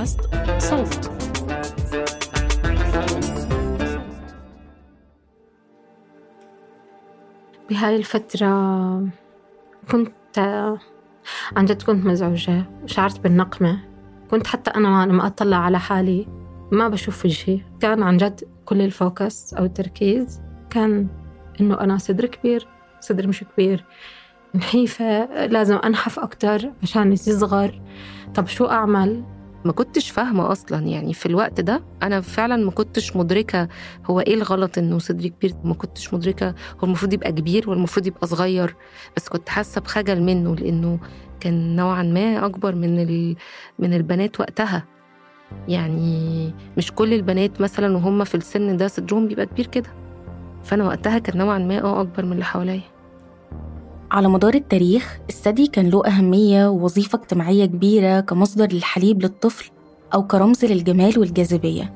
بودكاست صوت. بهاي الفترة كنت عن جد كنت مزعوجة وشعرت بالنقمة. كنت حتى أنا لما أطلع على حالي ما بشوف وجهي. كان عن جد كل الفوكس أو التركيز كان إنه أنا صدر كبير صدر مش كبير. نحيفة لازم أنحف أكتر عشان يصغر طب شو أعمل؟ ما كنتش فاهمة أصلا. يعني في الوقت ده أنا فعلا ما كنتش مدركة هو إيه الغلط إنه صدري كبير. ما كنتش مدركة هو المفروض يبقى كبير والمفروض يبقى صغير. بس كنت حاسة بخجل منه لأنه كان نوعا ما أكبر من. من البنات وقتها. يعني مش كل البنات مثلا وهم في السن ده صدرهم بيبقى كبير كده. فأنا وقتها كان نوعا ما آه أكبر من اللي حواليا. على مدار التاريخ الثدي كان له أهمية ووظيفة اجتماعية كبيرة كمصدر للحليب للطفل أو كرمز للجمال والجاذبية.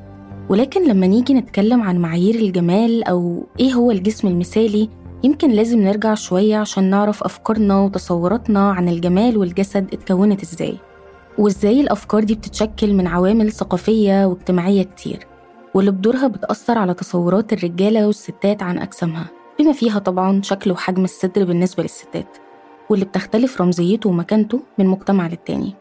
ولكن لما نيجي نتكلم عن معايير الجمال أو إيه هو الجسم المثالي يمكن لازم نرجع شوية عشان نعرف أفكارنا وتصوراتنا عن الجمال والجسد اتكونت إزاي وإزاي الأفكار دي بتتشكل من عوامل ثقافية واجتماعية كتير واللي بدورها بتأثر على تصورات الرجالة والستات عن أجسامها. بما فيها طبعا شكل وحجم الصدر بالنسبة للستات واللي بتختلف رمزيته ومكانته من مجتمع للتاني.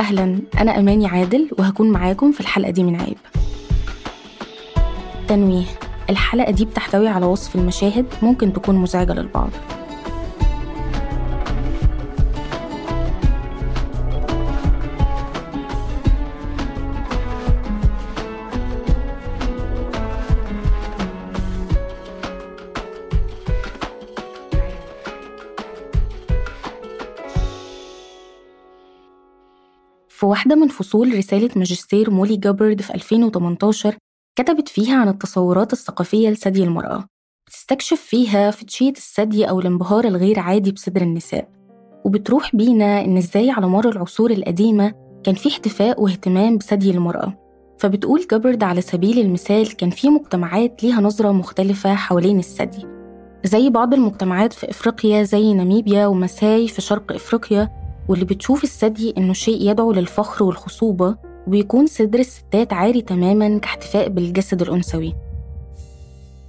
أهلا أنا أماني عادل وهكون معاكم في الحلقة دي من عيب. تنويه الحلقة دي بتحتوي على وصف المشاهد ممكن تكون مزعجة للبعض. في واحدة من فصول رسالة ماجستير مولي جابرد في 2018 كتبت فيها عن التصورات الثقافية لثدي المرأة. بتستكشف فيها فتشية الثدي أو الانبهار الغير عادي بصدر النساء. وبتروح بينا إن إزاي على مر العصور القديمة كان في احتفاء واهتمام بثدي المرأة. فبتقول جابرد على سبيل المثال كان في مجتمعات ليها نظرة مختلفة حوالين الثدي. زي بعض المجتمعات في إفريقيا زي ناميبيا وماساي في شرق إفريقيا واللي بتشوف الثدي إنه شيء يدعو للفخر والخصوبة وبيكون صدر الستات عاري تماما كاحتفاء بالجسد الأنثوي.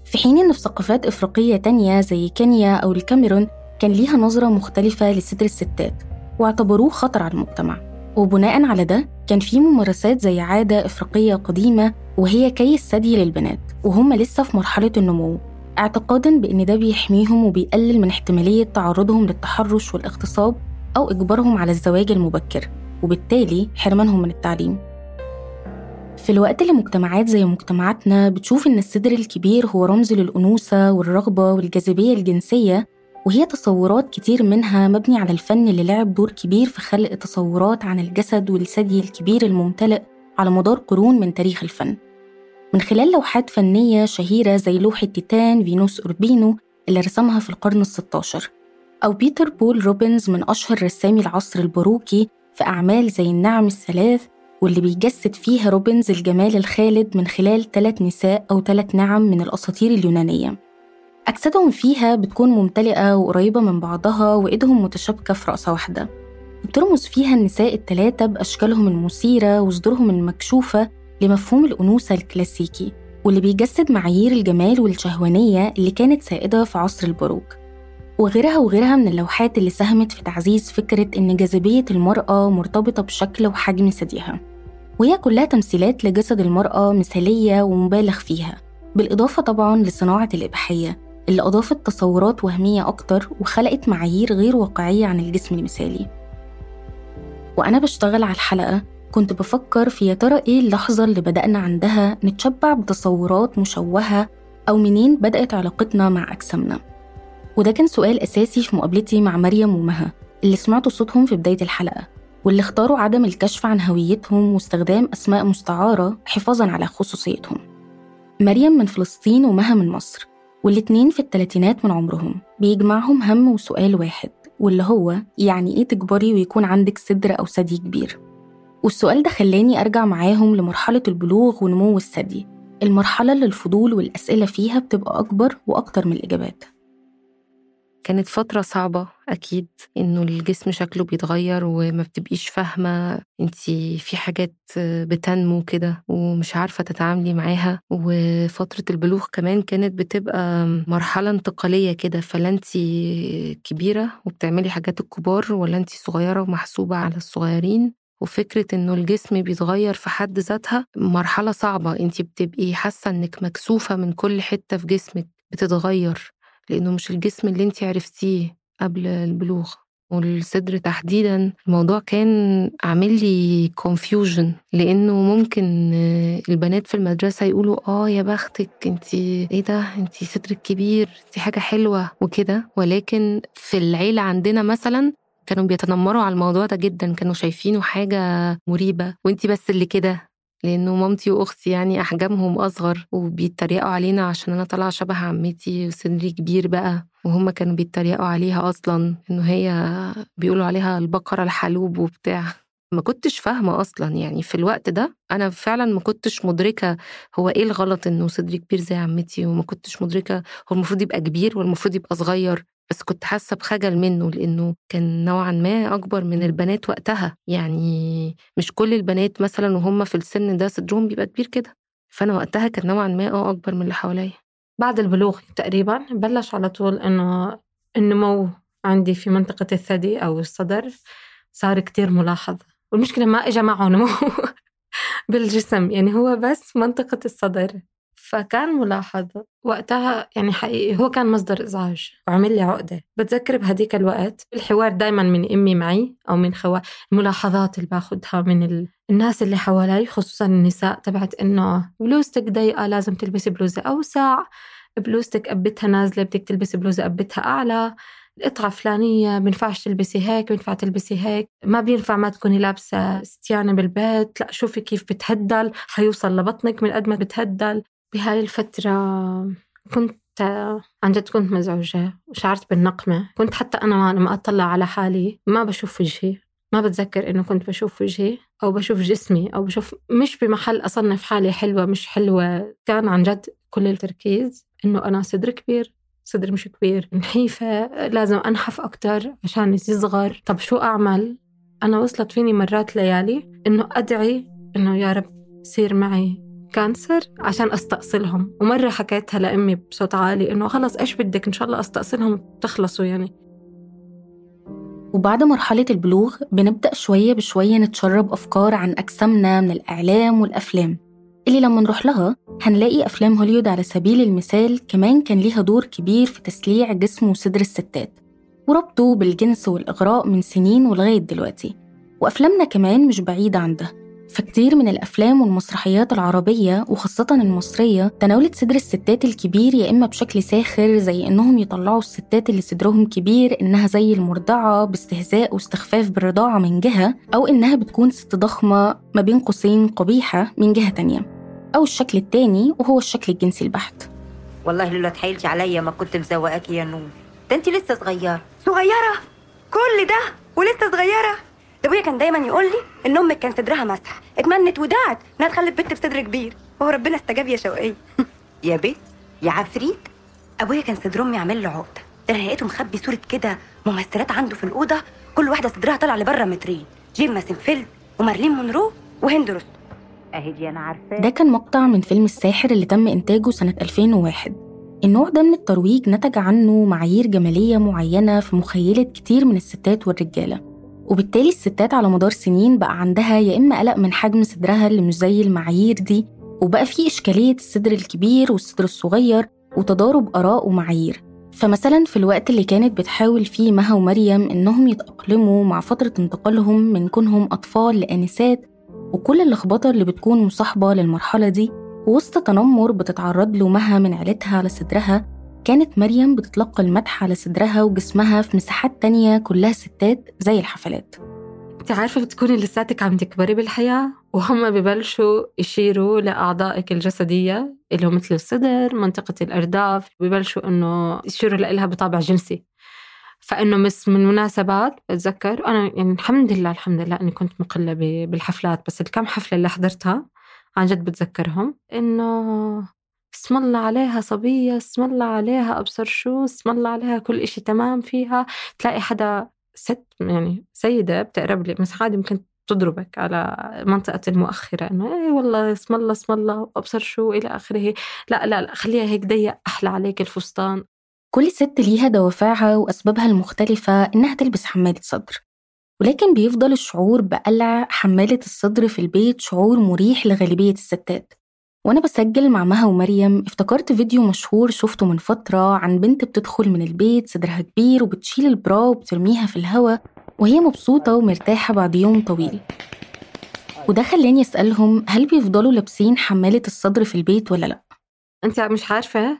في حين إن في ثقافات إفريقية تانية زي كينيا أو الكاميرون كان ليها نظرة مختلفة لصدر الستات واعتبروه خطر على المجتمع. وبناء على ده كان في ممارسات زي عادة إفريقية قديمة وهي كي الثدي للبنات وهم لسه في مرحلة النمو. اعتقادا بأن ده بيحميهم وبيقلل من احتمالية تعرضهم للتحرش والاغتصاب أو إجبارهم على الزواج المبكر وبالتالي حرمانهم من التعليم. في الوقت اللي مجتمعات زي مجتمعاتنا بتشوف إن الصدر الكبير هو رمز للأنوثة والرغبة والجاذبية الجنسية وهي تصورات كتير منها مبني على الفن اللي لعب دور كبير في خلق تصورات عن الجسد والثدي الكبير الممتلئ على مدار قرون من تاريخ الفن. من خلال لوحات فنية شهيرة زي لوحة تيتان فينوس أوربينو اللي رسمها في القرن الستاشر. أو بيتر بول روبنز من أشهر رسامي العصر الباروكي في أعمال زي النعم الثلاث واللي بيجسد فيها روبنز الجمال الخالد من خلال ثلاث نساء أو ثلاث نعم من الأساطير اليونانية. أجسادهم فيها بتكون ممتلئة وقريبة من بعضها وإيدهم متشابكة في رقصة واحدة. بترمز فيها النساء التلاتة بأشكالهم المثيرة وصدورهم المكشوفة لمفهوم الأنوثة الكلاسيكي واللي بيجسد معايير الجمال والشهوانية اللي كانت سائدة في عصر البروج وغيرها وغيرها من اللوحات اللي ساهمت في تعزيز فكرة إن جاذبية المرأة مرتبطة بشكل وحجم ثديها وهي كلها تمثيلات لجسد المرأة مثالية ومبالغ فيها بالإضافة طبعا لصناعة الإباحية اللي أضافت تصورات وهمية أكتر وخلقت معايير غير واقعية عن الجسم المثالي. وأنا بشتغل على الحلقة كنت بفكر في يا ترى إيه اللحظة اللي بدأنا عندها نتشبع بتصورات مشوهة أو منين بدأت علاقتنا مع أجسامنا. وده كان سؤال أساسي في مقابلتي مع مريم ومها اللي سمعتوا صوتهم في بداية الحلقة واللي اختاروا عدم الكشف عن هويتهم واستخدام أسماء مستعارة حفاظا على خصوصيتهم. مريم من فلسطين ومها من مصر والاتنين في التلاتينات من عمرهم بيجمعهم هم وسؤال واحد واللي هو يعني إيه تكبري ويكون عندك صدر أو ثدي كبير؟ والسؤال ده خلاني أرجع معاهم لمرحلة البلوغ ونمو الثدي المرحلة اللي الفضول والأسئلة فيها بتبقى أكبر وأكتر من الإجابات. كانت فترة صعبة أكيد إنه الجسم شكله بيتغير وما بتبقيش فاهمة انتي في حاجات بتنمو كده ومش عارفة تتعاملي معاها. وفترة البلوغ كمان كانت بتبقى مرحلة انتقالية كده فلا انتي كبيرة وبتعملي حاجات الكبار ولا انتي صغيرة ومحسوبة على الصغيرين. وفكرة إنه الجسم بيتغير في حد ذاتها مرحلة صعبة انتي بتبقي حاسة إنك مكسوفة من كل حتة في جسمك بتتغير. لأنه مش الجسم اللي انت عرفتيه قبل البلوغ. والصدر تحديدا الموضوع كان عامل لي confusion لأنه ممكن البنات في المدرسة يقولوا آه يا بختك انت إيه ده؟ انت صدرك كبير دي حاجة حلوة وكده. ولكن في العيلة عندنا مثلا كانوا بيتنمروا على الموضوع ده جدا كانوا شايفينه حاجة مريبة. وانت بس اللي كده لأنه مامتي وأختي يعني أحجامهم أصغر وبيتريقوا علينا عشان أنا طالعة شبه عمتي وصدري كبير بقى وهم كانوا بيتريقوا عليها أصلا إنه هي بيقولوا عليها البقرة الحلوب وبتاع. ما كنتش فاهمة أصلا يعني في الوقت ده أنا فعلا ما كنتش مدركة هو إيه الغلط إنه صدري كبير زي عمتي وما كنتش مدركة هو المفروض يبقى كبير والمفروض يبقى صغير. بس كنت حاسة بخجل منه لأنه كان نوعا ما أكبر من البنات وقتها. يعني مش كل البنات مثلا وهم في السن ده صدرهم بيبقى كبير كده. فأنا وقتها كان نوعا ما أه أكبر من اللي حواليا. بعد البلوغ تقريبا بلش على طول إنه النمو عندي في منطقة الثدي أو الصدر صار كتير ملاحظ. والمشكلة ما إجا معه نمو بالجسم. يعني هو بس منطقة الصدر. فكان ملاحظ وقتها يعني حقيقي هو كان مصدر إزعاج وعمل لي عقدة. بتذكر بهديك الوقت الحوار دايما من أمي معي أو من خوا الملاحظات اللي باخدها من ال... الناس اللي حوالي خصوصا النساء تبعت إنه بلوزتك ضيقة لازم تلبسي بلوزة أوسع بلوزتك قبتها نازلة بدك تلبسي بلوزة قبتها أعلى القطعة فلانية بينفعش تلبسي هيك بينفع تلبسي هيك ما بينفع ما تكوني لابسة ستيانة بالبيت لا شوفي كيف بتهدل حيوصل لبطنك من قد ما بتهدل. بهاي الفترة كنت عن جد كنت مزعوجة وشعرت بالنقمة. كنت حتى أنا لما أطلع على حالي ما بشوف وجهي. ما بتذكر إنه كنت بشوف وجهي أو بشوف جسمي أو بشوف مش بمحل أصنف حالي حلوة مش حلوة. كان عن جد كل التركيز إنه أنا صدر كبير صدر مش كبير نحيفة لازم أنحف أكتر عشان يصغر طب شو أعمل؟ أنا وصلت فيني مرات ليالي إنه أدعي إنه يا رب صير معي. كانسر عشان أستأصلهم. ومرة حكيتها لأمي بصوت عالي إنه خلص إيش بدك؟ إن شاء الله أستأصلهم وتخلصوا يعني. وبعد مرحلة البلوغ بنبدأ شوية بشوية نتشرب أفكار عن أجسامنا من الإعلام والأفلام. اللي لما نروح لها هنلاقي أفلام هوليود على سبيل المثال كمان كان ليها دور كبير في تسليع جسم وصدر الستات. وربطه بالجنس والإغراء من سنين ولغاية دلوقتي. وأفلامنا كمان مش بعيدة عن ده. فكتير من الأفلام والمسرحيات العربية وخاصة المصرية تناولت صدر الستات الكبير يا إما بشكل ساخر زي إنهم يطلعوا الستات اللي صدرهم كبير إنها زي المرضعة باستهزاء واستخفاف بالرضاعة من جهة أو إنها بتكون ست ضخمة ما بين قوسين قبيحة من جهة تانية أو الشكل التاني وهو الشكل الجنسي البحت. والله لولا تحايلتي عليا ما كنت مزوقاكي يا نور ده انت لسه صغيرة. صغيرة؟ كل ده ولسه صغيرة؟ ابويا كان دايما يقول لي إن أمك كان صدرها مسح. اتمنت ودعت إنها تخلف بنت بصدر كبير. وهو ربنا استجاب يا شوقية. يا بيت يا عفريت. ابويا كان صدر أمي عامل له عقدة. ده أنا لقيته مخبي صورة كده ممثلات عنده في الأوضة. كل واحدة صدرها طالع لبره مترين. جين مانسفيلد ومارلين مونرو وهند رستم. أهي دي أنا عارفاه ده كان مقطع من فيلم الساحر اللي تم إنتاجه سنة 2001 النوع ده من الترويج نتج عنه معايير جمالية معينة في مخيلة كتير من الستات والرجالة. وبالتالي الستات على مدار سنين بقى عندها يا إما قلق من حجم صدرها اللي مش زي المعايير دي وبقى في إشكالية الصدر الكبير والصدر الصغير وتضارب آراء ومعايير. فمثلا في الوقت اللي كانت بتحاول فيه مها ومريم إنهم يتأقلموا مع فترة انتقالهم من كونهم أطفال لآنسات وكل اللخبطة اللي بتكون مصاحبة للمرحلة دي وسط تنمر بتتعرض له مها من عيلتها على صدرها كانت مريم بتتلقى المدح على صدرها وجسمها في مساحات تانية كلها ستات زي الحفلات. انت عارفة بتكوني لساتك عم تكبري بالحياة وهم ببلشوا يشيروا لأعضائك الجسدية اللي هو مثل الصدر منطقة الأرداف ببلشوا إنه يشيروا لها بطابع جنسي. فإنه مس من مناسبات بتذكر أنا يعني الحمد لله الحمد لله إني كنت مقلة بالحفلات بس الكم حفلة اللي حضرتها عن جد بتذكرهم إنه اسم الله عليها صبية اسم الله عليها أبصر شو اسم الله عليها كل إشي تمام فيها. تلاقي حدا ست يعني سيدة بتقرب لي بس عادي ممكن تضربك على منطقة المؤخرة إنه إيه والله اسم الله اسم الله وأبصر شو إلى آخره. لا لا لا خليها هيك ضيق أحلى عليك الفستان. كل ست ليها دوافعها وأسبابها المختلفة إنها تلبس حمالة صدر ولكن بيفضل الشعور بقلع حمالة الصدر في البيت شعور مريح لغالبية الستات. وأنا بسجل مع مها ومريم افتكرت فيديو مشهور شفته من فترة عن بنت بتدخل من البيت صدرها كبير وبتشيل البرا وبترميها في الهوا وهي مبسوطة ومرتاحة بعد يوم طويل. وده خلاني أسألهم هل بيفضلوا لابسين حمالة الصدر في البيت ولا لأ؟ أنت مش عارفة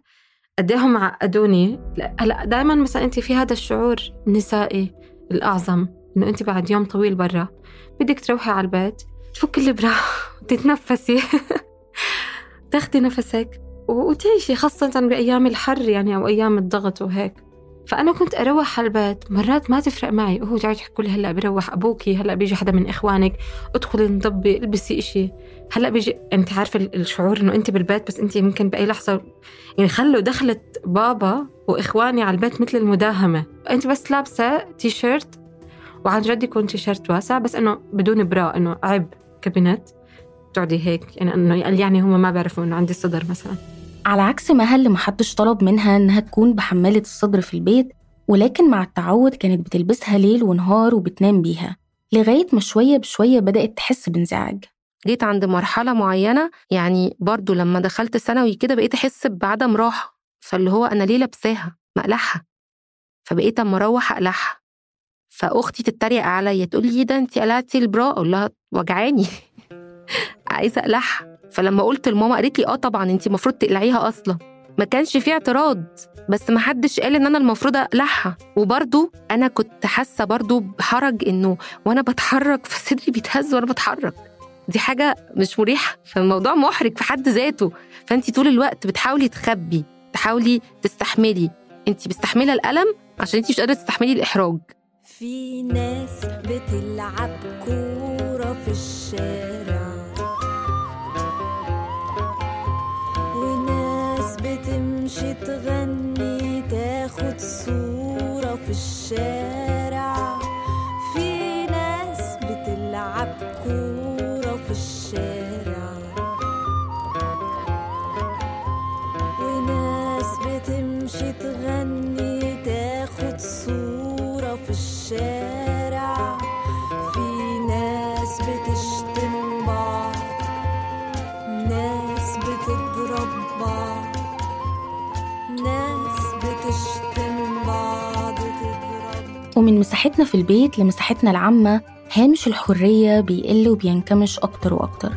قد هم عقدوني؟ هلأ دائما مثلا أنت في هذا الشعور النسائي الأعظم إنه أنت بعد يوم طويل برا بدك تروحي على البيت تفكي البرا تتنفسي تاخدي نفسك وتعيشي خاصة بأيام الحر يعني أو أيام الضغط وهيك. فأنا كنت أروح على البيت مرات ما تفرق معي. هو جاي تحكوا لي هلأ بروح أبوكي هلأ بيجي حدا من إخوانك ادخلي انضبي البسي إشي. هلأ بيجي أنت عارفة الشعور إنه أنت بالبيت بس أنت ممكن بأي لحظة يعني خلوا دخلت بابا وإخواني على البيت مثل المداهمة. أنت بس لابسة تي شيرت وعن جد يكون تي شيرت واسع بس إنه بدون bra إنه عيب كانت تقعدي هيك يعني إنه يعني هم ما بيعرفوا إنه عندي صدر مثلا. على عكس مها اللي محدش طلب منها إنها تكون بحمالة الصدر في البيت ولكن مع التعود كانت بتلبسها ليل ونهار وبتنام بيها. لغاية ما شوية بشوية بدأت تحس بانزعاج. جيت عند مرحلة معينة يعني برضو لما دخلت ثانوي كده بقيت أحس بعدم راحة. فاللي هو أنا ليه لابساها؟ مقلعها فبقيت أما أروح أقلعها فأختي تتريق عليا تقول لي ده أنت قلعتي البرا أقول لها وجعاني. عايزة أقلعها. فلما قلت لماما قالت لي آه طبعا انت المفروض تقلعيها أصلا. ما كانش في اعتراض بس ما حدش قال إن أنا المفروض أقلعها. وبرضو أنا كنت حاسة برضو بحرج إنه وأنا بتحرك فصدري بيتهز وأنا بتحرك. دي حاجة مش مريحة فالموضوع محرج في حد ذاته. فانت طول الوقت بتحاولي تخبي تحاولي تستحملي. انت مستحملة الألم عشان انت مش قادرة تستحملي الإحراج. في ناس بتلعب كورة في الشارع. تمشي تغني تاخد صورة في الشارع. ومن مساحتنا في البيت لمساحتنا العامة هامش الحرية بيقل وبينكمش أكتر وأكتر.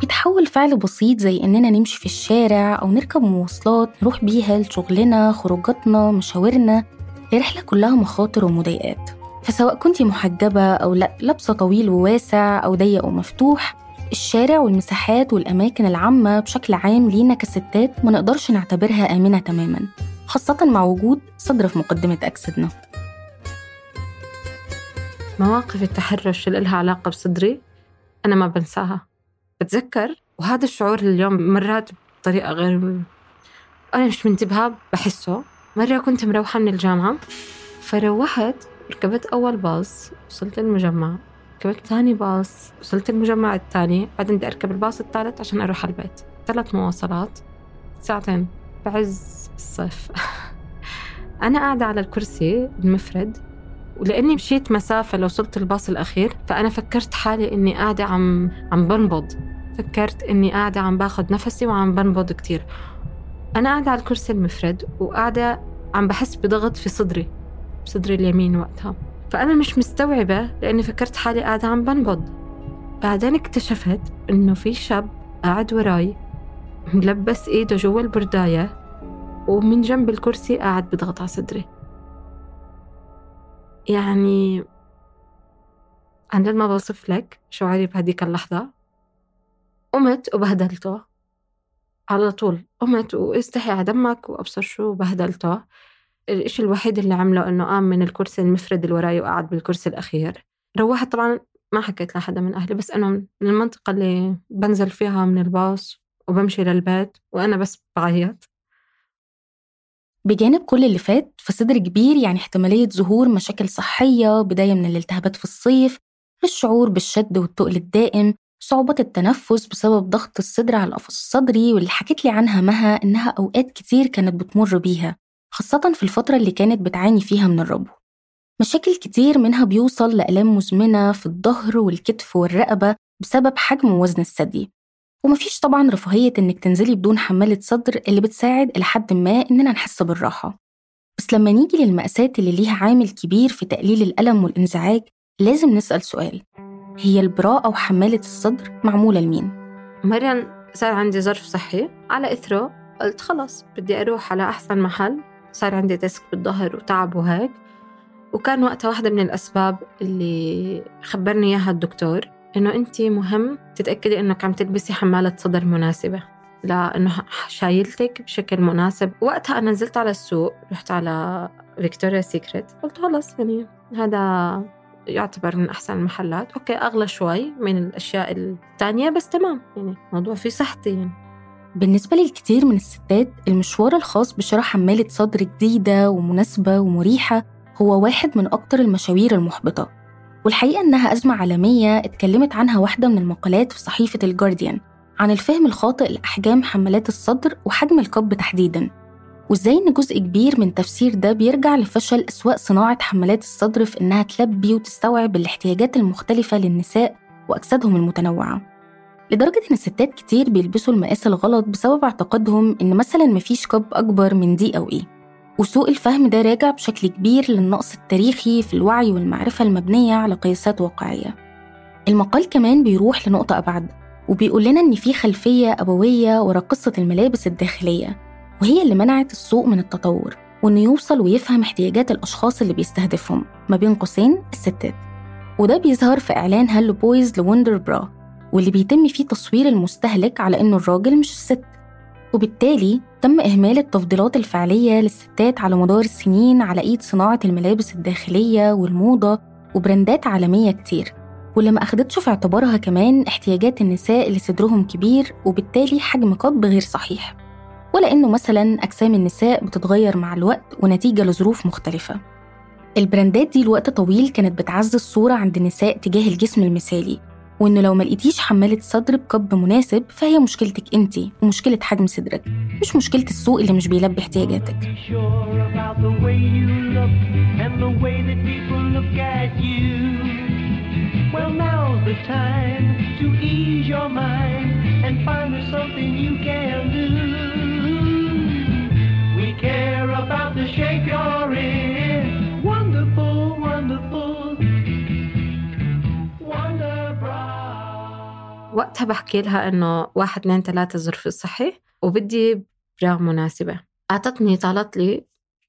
بيتحول فعل بسيط زي إننا نمشي في الشارع أو نركب مواصلات نروح بيها لشغلنا خروجاتنا مشاورنا لرحلة كلها مخاطر ومضايقات. فسواء كنتي محجبة أو لأ لابسة طويل وواسع أو ضيق ومفتوح الشارع والمساحات والأماكن العامة بشكل عام لينا كستات ما نقدرش نعتبرها آمنة تماما خاصة مع وجود صدر في مقدمة أجسادنا مواقف التحرش اللي لها علاقة بصدري أنا ما بنساها. بتذكر؟ وهذا الشعور اليوم مرات بطريقة غير أنا مش منتبهة بحسه. مرة كنت مروحة من الجامعة فروحت ركبت أول باص وصلت المجمع. ركبت ثاني باص وصلت المجمع الثاني. بعدين بدي أركب الباص الثالث عشان أروح على البيت. ثلاث مواصلات ساعتين. بعز الصيف. أنا قاعدة على الكرسي المفرد. ولأني مشيت مسافة لو وصلت الباص الأخير فأنا فكرت حالي إني قاعدة عم عم بنبض. فكرت إني قاعدة عم باخد نفسي وعم بنبض كتير. أنا قاعدة على الكرسي المفرد وقاعدة عم بحس بضغط في صدري بصدري اليمين وقتها. فأنا مش مستوعبة لأني فكرت حالي قاعدة عم بنبض. بعدين اكتشفت إنه في شاب قاعد وراي ملبس إيده جوا البرداية ومن جنب الكرسي قاعد بضغط على صدري. يعني عن جد ما بوصف لك شعوري بهديك اللحظة. قمت وبهدلته. على طول قمت واستحي على دمك وأبصر شو بهدلته. الإشي الوحيد اللي عمله إنه قام من الكرسي المفرد اللي وراي وقعد بالكرسي الأخير. روحت طبعا ما حكيت لحدا من أهلي بس أنا من المنطقة اللي بنزل فيها من الباص وبمشي للبيت وأنا بس بعيط. بجانب كل اللي فات فصدر كبير يعني احتمالية ظهور مشاكل صحية بداية من الالتهابات في الصيف الشعور بالشد والتقل الدائم صعوبة التنفس بسبب ضغط الصدر على القفص الصدري واللي حكت لي عنها مها إنها أوقات كتير كانت بتمر بيها خاصة في الفترة اللي كانت بتعاني فيها من الربو. مشاكل كتير منها بيوصل لآلام مزمنة في الظهر والكتف والرقبة بسبب حجم ووزن الثدي. ومفيش طبعا رفاهية إنك تنزلي بدون حمالة صدر اللي بتساعد إلى حد ما إننا نحس بالراحة. بس لما نيجي للمأساة اللي ليها عامل كبير في تقليل الألم والإنزعاج لازم نسأل سؤال. هي البراءة أو حمالة الصدر معمولة لمين؟ مريم صار عندي ظرف صحي. على إثره قلت خلص بدي أروح على أحسن محل. صار عندي ديسك بالظهر وتعب وهيك. وكان وقتها واحدة من الأسباب اللي خبرني إياها الدكتور. إنه أنت مهم تتأكدي إنك عم تلبسي حمالة صدر مناسبة. لأنه شايلتك بشكل مناسب. وقتها أنا نزلت على السوق رحت على Victoria's Secret قلت خلص يعني هذا يعتبر من أحسن المحلات. okay أغلى شوي من الأشياء الثانية بس تمام. يعني موضوع في صحتي يعني. بالنسبة للكثير من الستات المشوار الخاص بشراء حمالة صدر جديدة ومناسبة ومريحة هو واحد من أكتر المشاوير المحبطة. والحقيقة إنها أزمة عالمية اتكلمت عنها واحدة من المقالات في صحيفة الجارديان عن الفهم الخاطئ لأحجام حمالات الصدر وحجم القب تحديداً. وإزاي إن جزء كبير من تفسير ده بيرجع لفشل أسواق صناعة حمالات الصدر في إنها تلبي وتستوعب الاحتياجات المختلفة للنساء وأجسادهم المتنوعة. لدرجة إن الستات كتير بيلبسوا المقاس الغلط بسبب اعتقادهم إن مثلا مفيش قب أكبر من دي أو إيه وسوء الفهم ده راجع بشكل كبير للنقص التاريخي في الوعي والمعرفة المبنية على قياسات واقعية. المقال كمان بيروح لنقطة أبعد وبيقول لنا إن في خلفية أبوية ورا قصة الملابس الداخلية وهي اللي منعت السوق من التطور وإنه يوصل ويفهم احتياجات الأشخاص اللي بيستهدفهم ما بين قوسين الستات. وده بيظهر في إعلان Hello Boys ل Wonderbra واللي بيتم فيه تصوير المستهلك على إنه الراجل مش الست. وبالتالي تم إهمال التفضيلات الفعلية للستات على مدار السنين على إيد صناعة الملابس الداخلية والموضة وبراندات عالمية كتير. واللي ما أخدتش في اعتبارها كمان احتياجات النساء اللي صدرهم كبير وبالتالي حجم cup غير صحيح. ولا إنه مثلا أجسام النساء بتتغير مع الوقت ونتيجة لظروف مختلفة. البراندات دي لوقت طويل كانت بتعزز الصورة عند النساء تجاه الجسم المثالي. وإنه لو ما لقيتيش حمالة صدر بقب مناسب فهي مشكلتك انتي ومشكلة حجم صدرك مش مشكلة السوق اللي مش بيلبي احتياجاتك. Well, the time to ease your mind and find something you can do. We care about the shape you're in. وقتها بحكي لها إنه واحد اثنين ثلاثة ظرفي الصحي وبدي برا مناسبة. أعطتني طالت لي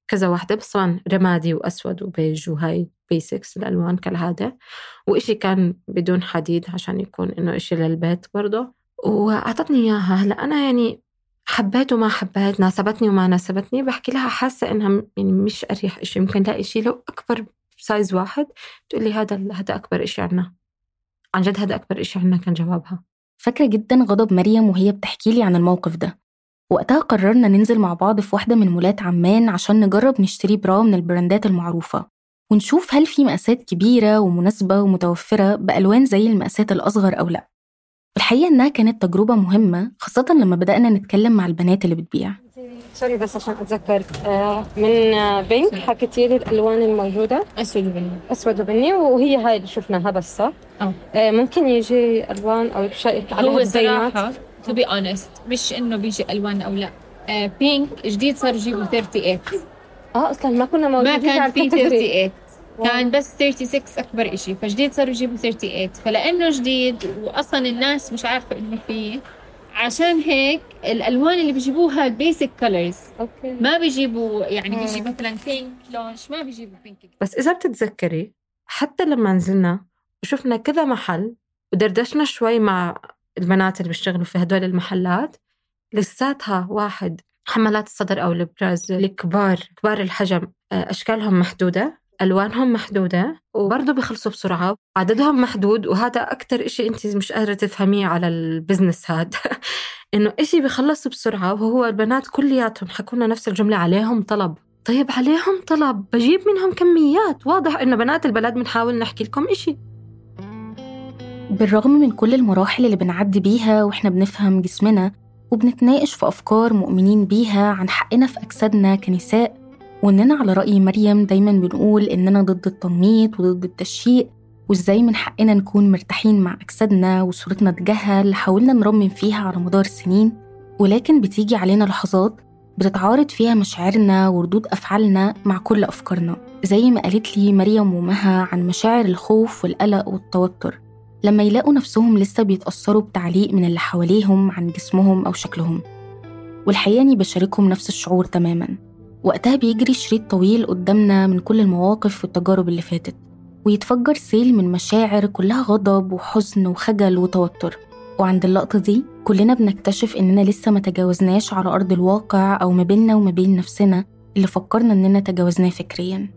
كذا واحدة بس طبعا رمادي وأسود وبيج وهاي بيسكس الألوان كالعادة. وإشي كان بدون حديد عشان يكون إنه إشي للبيت برضه. وأعطتني إياها. هلا أنا يعني حبيت وما حبيت ناسبتني وما ناسبتني. بحكي لها حاسة إنها يعني مش أريح إشي. ممكن لاقي إشي لو أكبر size واحد تقول لي هذا هذا أكبر إشي عنا. عن جد هذا أكبر إشي عنا كان جوابها. فاكرة جدا غضب مريم وهي بتحكي لي عن الموقف ده. وقتها قررنا ننزل مع بعض في واحدة من مولات عمان عشان نجرب نشتري bra من البراندات المعروفة. ونشوف هل في مقاسات كبيرة ومناسبة ومتوفرة بألوان زي المقاسات الأصغر أو لأ. الحقيقة إنها كانت تجربة مهمة خاصة لما بدأنا نتكلم مع البنات اللي بتبيع. sorry بس عشان أتذكر آه، من آه، Pink حكيتي لي الألوان الموجودة. أسود وبني. أسود وبني وهي هاي اللي شفناها بس صح؟ آه، ممكن يجي ألوان أو شيء عليها هو صراحة to be honest مش إنه بيجي ألوان أو لا. Pink جديد صار يجيبوا 38 آه أصلا ما كنا ما موجودين كان على في ال category. 38 كان بس 36 أكبر إشي فجديد صاروا يجيبوا 38 فلأنه جديد واصلا الناس مش عارفة إنه فيه عشان هيك الألوان اللي بيجيبوها ال basic colors okay. ما بيجيبوا يعني بيجيبوا مثلا Pink launch ما بيجيبوا Pink بس إذا بتتذكري حتى لما نزلنا وشفنا كذا محل ودردشنا شوي مع البنات اللي بيشتغلوا في هدول المحلات لساتها واحد حمالات الصدر أو ال bras الكبار كبار الحجم آه، أشكالهم محدودة. ألوانهم محدودة وبرضه بيخلصوا بسرعة عددهم محدود وهذا أكثر إشي انت مش قادرة تفهميه على ال business هاد إنه إشي بيخلص بسرعة وهو البنات كلياتهم حكوا لنا نفس الجملة عليهم طلب. طيب عليهم طلب بجيب منهم كميات. واضح إنه بنات البلد بنحاول نحكي لكم إشي. بالرغم من كل المراحل اللي بنعدي بيها وإحنا بنفهم جسمنا وبنتناقش في أفكار مؤمنين بيها عن حقنا في أجسادنا كنساء وإننا على رأي مريم دايما بنقول إننا ضد التنميط وضد التشييء وإزاي من حقنا نكون مرتاحين مع أجسادنا وصورتنا تجاهها اللي حاولنا نرمم فيها على مدار سنين. ولكن بتيجي علينا لحظات بتتعارض فيها مشاعرنا وردود أفعالنا مع كل أفكارنا. زي ما قالت لي مريم ومها عن مشاعر الخوف والقلق والتوتر. لما يلاقوا نفسهم لسه بيتأثروا بتعليق من اللي حواليهم عن جسمهم أو شكلهم. والحقيقة إني بشاركهم نفس الشعور تماما. وقتها بيجري شريط طويل قدامنا من كل المواقف والتجارب اللي فاتت ويتفجر سيل من مشاعر كلها غضب وحزن وخجل وتوتر. وعند اللقطة دي كلنا بنكتشف إننا لسه ما تجاوزناش على أرض الواقع أو ما بيننا وما بين نفسنا اللي فكرنا إننا تجاوزناه فكريا.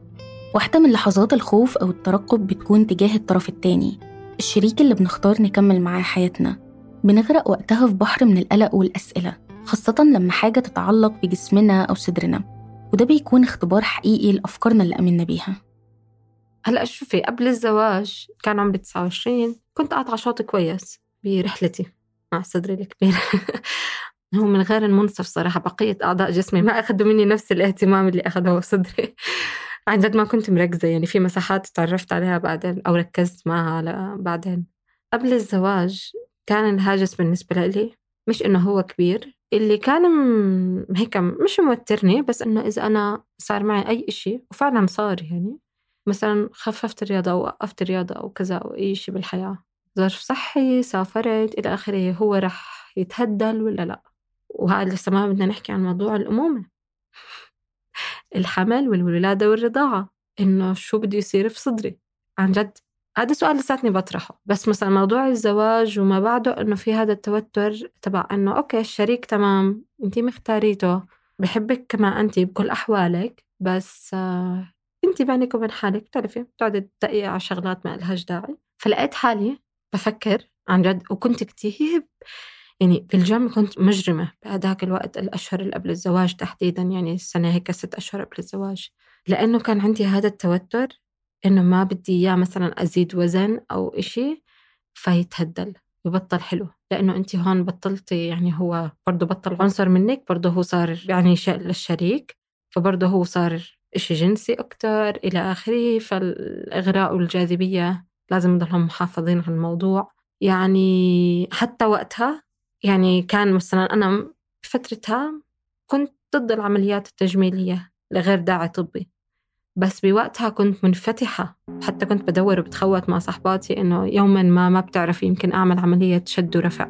واحدة من لحظات الخوف أو الترقب بتكون تجاه الطرف التاني الشريك اللي بنختار نكمل معاه حياتنا. بنغرق وقتها في بحر من القلق والأسئلة خاصة لما حاجة تتعلق بجسمنا أو صدرنا. وده بيكون اختبار حقيقي لأفكارنا اللي آمنا بيها. هلا شوفي قبل الزواج كان عمري 29 كنت قاطعة شوط كويس برحلتي مع صدري الكبير. هو من غير المنصف صراحة بقية أعضاء جسمي ما أخذوا مني نفس الاهتمام اللي أخذه صدري. عن جد ما كنت مركزة يعني في مساحات تعرفت عليها بعدين أو ركزت معها لا بعدين. قبل الزواج كان الهاجس بالنسبة لي مش إنه هو كبير اللي كان م- هيك مش موترني بس إنه إذا أنا صار معي أي إشي وفعلا صار يعني. مثلا خففت الرياضة أو وقفت الرياضة أو كذا أو أي شيء بالحياة. ظرف صحي سافرت إلى آخره هو رح يتهدل ولا لا؟ وهذا لسه ما بدنا نحكي عن موضوع الأمومة. الحمل والولادة والرضاعة. إنه شو بده يصير في صدري؟ عن جد هذا سؤال لساتني بطرحه بس مثلا موضوع الزواج وما بعده إنه في هذا التوتر تبع إنه أوكي الشريك تمام أنتي مختاريته بحبك كما أنتي بكل أحوالك بس آه أنتي بينك وبين حالك بتعرفي بتقعدي تدققي على شغلات ما لهاش داعي. فلقيت حالي بفكر عن جد وكنت كتير يعني بالجيم كنت مجرمة بهذاك الوقت الأشهر اللي قبل الزواج تحديدا يعني السنة هيك ست أشهر قبل الزواج لأنه كان عندي هذا التوتر إنه ما بدي إياه مثلا أزيد وزن أو إشي فيتهدل يبطل حلو. لأنه أنت هون بطلتي يعني هو برضه بطل عنصر منك برضه هو صار يعني شيء للشريك فبرضه هو صار إشي جنسي أكتر إلى آخره. فالإغراء والجاذبية لازم نضلهم محافظين على الموضوع. يعني حتى وقتها يعني كان مثلا أنا بفترتها كنت ضد العمليات التجميلية لغير داعي طبي. بس بوقتها كنت منفتحة. حتى كنت بدور وبتخوت مع صحباتي إنه يوما ما ما بتعرفي يمكن أعمل عملية شد ورفع.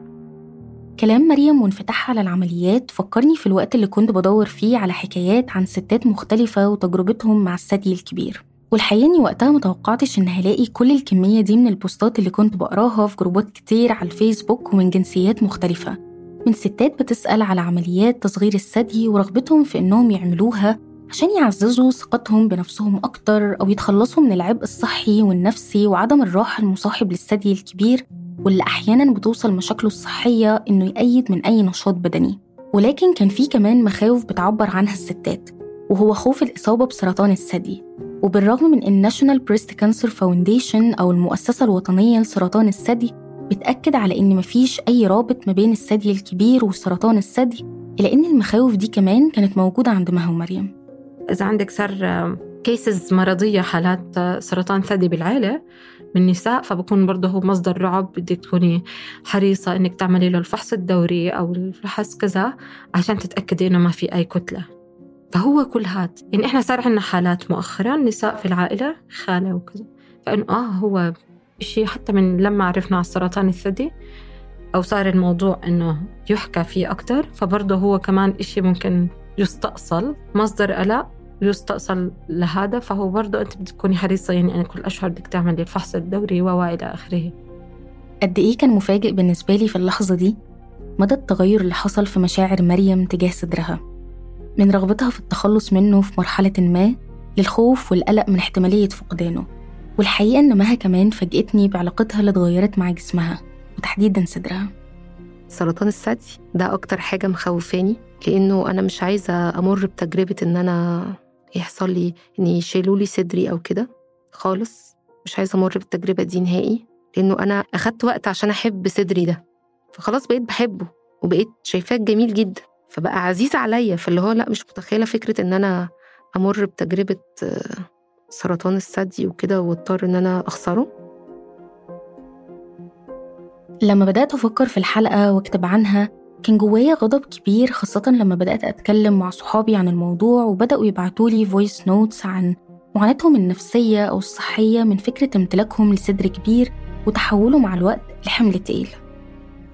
كلام مريم وانفتاحها على العمليات فكرني في الوقت اللي كنت بدور فيه على حكايات عن ستات مختلفة وتجربتهم مع الثدي الكبير. والحقيقة إني وقتها متوقعتش إن هلاقي كل الكمية دي من البوستات اللي كنت بقراها في جروبات كتير على الفيسبوك ومن جنسيات مختلفة. من ستات بتسأل على عمليات تصغير الثدي ورغبتهم في إنهم يعملوها عشان يعززوا ثقتهم بنفسهم أكتر أو يتخلصوا من العبء الصحي والنفسي وعدم الراحة المصاحب للثدي الكبير واللي أحيانا بتوصل مشاكله الصحية إنه يأيد من أي نشاط بدني. ولكن كان في كمان مخاوف بتعبر عنها الستات وهو خوف الإصابة بسرطان الثدي. وبالرغم من إن National Breast Cancer Foundation أو المؤسسة الوطنية لسرطان الثدي بتأكد على إن مفيش أي رابط ما بين الثدي الكبير وسرطان الثدي إلا إن المخاوف دي كمان كانت موجودة عند مها ومريم. إذا عندك صار كيسز مرضية حالات سرطان ثدي بالعائلة من نساء فبكون برضه هو مصدر رعب بدك تكوني حريصة إنك تعملي له الفحص الدوري أو الفحص كذا عشان تتأكدي إنه ما في أي كتلة. فهو كل هاد. يعني إحنا صار عندنا حالات مؤخرا نساء في العائلة خالة وكذا. فإنه آه هو شيء حتى من لما عرفنا على السرطان الثدي أو صار الموضوع إنه يحكى فيه أكتر فبرضه هو كمان إشي ممكن يستأصل مصدر قلق يستأصل لهذا فهو برضه أنت بدك تكوني حريصة يعني أنا كل أشهر بدك تعملي الفحص الدوري و إلى آخره. قد إيه كان مفاجئ بالنسبة لي في اللحظة دي؟ مدى التغير اللي حصل في مشاعر مريم تجاه صدرها. من رغبتها في التخلص منه في مرحلة ما للخوف والقلق من احتمالية فقدانه. والحقيقة إن مها كمان فاجأتني بعلاقتها اللي اتغيرت مع جسمها وتحديدا صدرها. سرطان الثدي ده أكتر حاجة مخوفاني لأنه أنا مش عايزة أمر بتجربة إن أنا يحصل لي إن يشيلوا لي صدري أو كده خالص. مش عايزة أمر بالتجربة دي نهائي لأنه أنا أخدت وقت عشان أحب صدري ده. فخلاص بقيت بحبه وبقيت شايفاه جميل جدا. فبقى عزيز عليا فاللي هو لأ مش متخيلة فكرة إن أنا أمر بتجربة آه، سرطان الثدي وكده واضطر إن أنا أخسره. لما بدأت أفكر في الحلقة وأكتب عنها كان جوايا غضب كبير خاصة لما بدأت أتكلم مع صحابي عن الموضوع وبدأوا يبعتولي voice notes عن معاناتهم النفسية أو الصحية من فكرة امتلاكهم لصدر كبير وتحوله مع الوقت لحمل تقيل.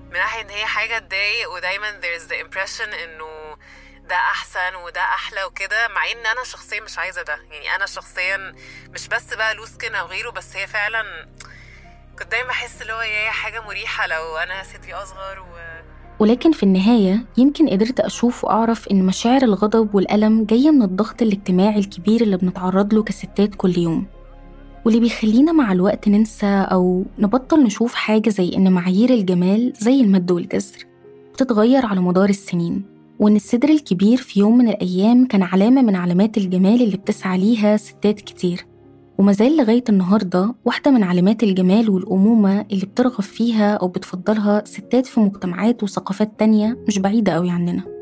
من ناحية إن هي حاجة تضايق ودايما there's the impression إنه ده أحسن وده أحلى وكده مع إن أنا شخصيا مش عايزة ده. يعني أنا شخصيا مش بس بقى loose skin أو غيره بس هي فعلا كنت دايما أحس اللي هو هي حاجة مريحة لو أنا صدري أصغر و... ولكن في النهاية يمكن قدرت أشوف وأعرف إن مشاعر الغضب والألم جاية من الضغط الاجتماعي الكبير اللي بنتعرض له كستات كل يوم. واللي بيخلينا مع الوقت ننسى أو نبطل نشوف حاجة زي إن معايير الجمال زي المد والجزر بتتغير على مدار السنين وإن الصدر الكبير في يوم من الأيام كان علامة من علامات الجمال اللي بتسعى ليها ستات كتير. ومازال لغاية النهاردة واحدة من علامات الجمال والأمومة اللي بترغب فيها أو بتفضلها ستات في مجتمعات وثقافات تانية مش بعيدة أوي عننا.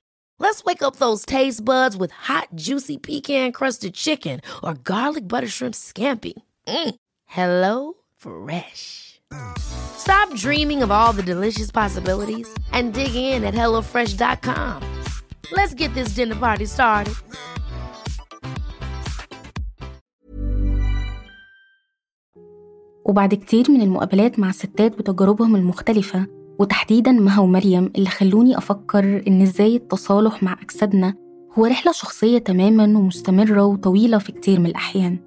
Let's wake up those taste buds with hot, juicy pecan crusted chicken or garlic butter shrimp scampi. Mm. Hello Fresh. Stop dreaming of all the delicious possibilities and dig in at HelloFresh.com. Let's get this dinner party started. وبعد كتير من المقابلات مع الستات بتجاربهم المختلفة وتحديدا مها ومريم اللي خلوني أفكر إن إزاي التصالح مع أجسادنا هو رحلة شخصية تماما ومستمرة وطويلة في كتير من الأحيان.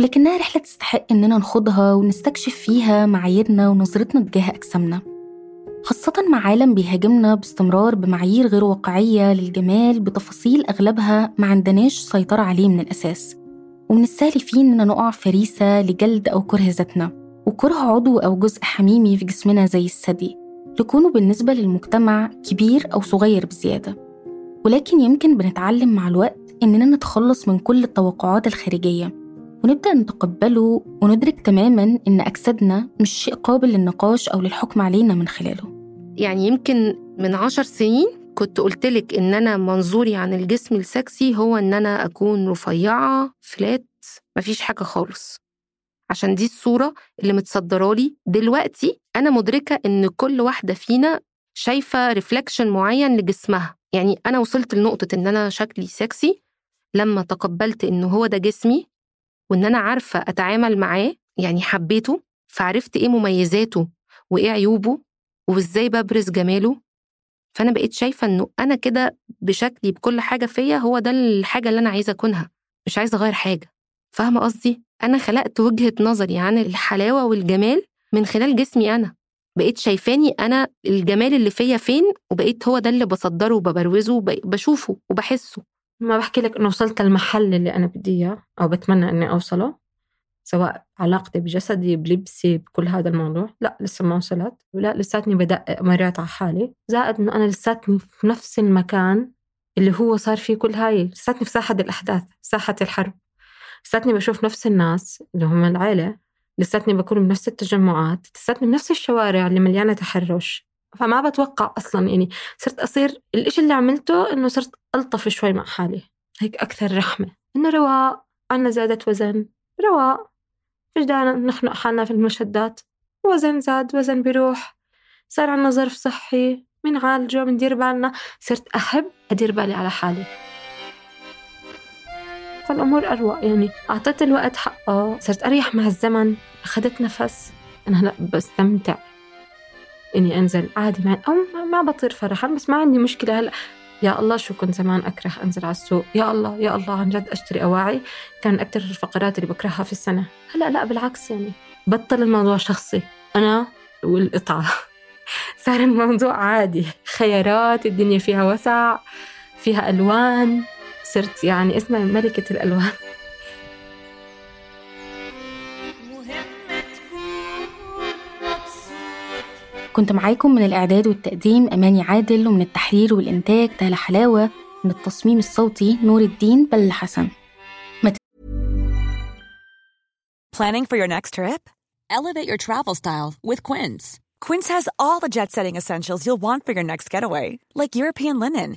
ولكنها رحلة تستحق إننا نخوضها ونستكشف فيها معاييرنا ونظرتنا تجاه أجسامنا. خاصة مع عالم بيهاجمنا باستمرار بمعايير غير واقعية للجمال بتفاصيل أغلبها ما عندناش سيطرة عليه من الأساس. ومن السهل فيه إننا نقع فريسة لجلد أو كره ذاتنا. وكره عضو أو جزء حميمي في جسمنا زي الثدي. لكونه بالنسبة للمجتمع كبير أو صغير بزيادة. ولكن يمكن بنتعلم مع الوقت إننا نتخلص من كل التوقعات الخارجية ونبدأ نتقبله وندرك تماما إن أجسادنا مش شيء قابل للنقاش أو للحكم علينا من خلاله. يعني يمكن من عشر سنين كنت قلتلك إن أنا منظوري عن الجسم السكسي هو إن أنا أكون رفيعة فلات مفيش حاجة خالص. عشان دي الصورة اللي متصدرالي دلوقتي أنا مدركة إن كل واحدة فينا شايفة reflection معين لجسمها. يعني أنا وصلت لنقطة إن أنا شكلي سكسي لما تقبلت إنه هو ده جسمي وإن أنا عارفة أتعامل معاه يعني حبيته فعرفت إيه مميزاته وإيه عيوبه وإزاي ببرز جماله. فأنا بقيت شايفة إنه أنا كده بشكلي بكل حاجة فيا هو ده الحاجة اللي أنا عايزة أكونها مش عايزة أغير حاجة. فاهمة قصدي؟ أنا خلقت وجهة نظري عن الحلاوة والجمال من خلال جسمي أنا. بقيت شايفاني أنا الجمال اللي فيا فين وبقيت هو ده اللي بصدره وببروزه وبشوفه وبحسه. ما بحكي لك إنه وصلت المحل اللي أنا بدي إياه أو بتمنى إني أوصله سواء علاقتي بجسدي بلبسي بكل هذا الموضوع. لا لسه ما وصلت. ولا لساتني بدقق مرات على حالي. زائد إنه أنا لساتني في نفس المكان اللي هو صار فيه كل هاي. لساتني في ساحة الأحداث ساحة الحرب. لساتني بشوف نفس الناس اللي هم العيلة. لساتني بكون بنفس التجمعات لساتني بنفس الشوارع اللي مليانة تحرش. فما بتوقع أصلا يعني صرت أصير الإشي اللي عملته إنه صرت ألطف شوي مع حالي. هيك أكثر رحمة. إنه رواق عنا زادت وزن. رواق داعي نخنق حالنا في المشدات. وزن زاد وزن بيروح. صار عنا ظرف صحي. بنعالجه بندير بالنا. صرت أحب أدير بالي على حالي. فالأمور أروق. يعني أعطيت الوقت حقه صرت أريح مع الزمن. أخذت نفس. أنا هلأ بستمتع. إني أنزل عادي مع أو ما بطير فرحان بس ما عندي مشكلة. هلأ يا الله شو كنت زمان أكره أنزل على السوق. يا الله يا الله عن جد أشتري أواعي. كان أكثر الفقرات اللي بكرهها في السنة. هلأ لأ بالعكس يعني. بطل الموضوع شخصي. أنا والقطعة. صار الموضوع عادي. خيارات الدنيا فيها وسع فيها ألوان. صرت يعني اسمها ملكة الألوان كنت معاكم من الإعداد والتقديم أماني عادل ومن التحرير والإنتاج تهلا حلاوة من التصميم الصوتي نور الدين بل حسن Planning for your next trip? Elevate your travel style with Quince. Quince has all the jet setting essentials you'll want for your next getaway, like European linen,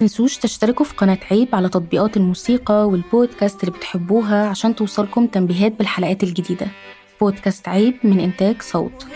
تنسوش تشتركوا في قناة عيب على تطبيقات الموسيقى والبودكاست اللي بتحبوها عشان توصلكم تنبيهات بالحلقات الجديدة. بودكاست عيب من إنتاج صوت.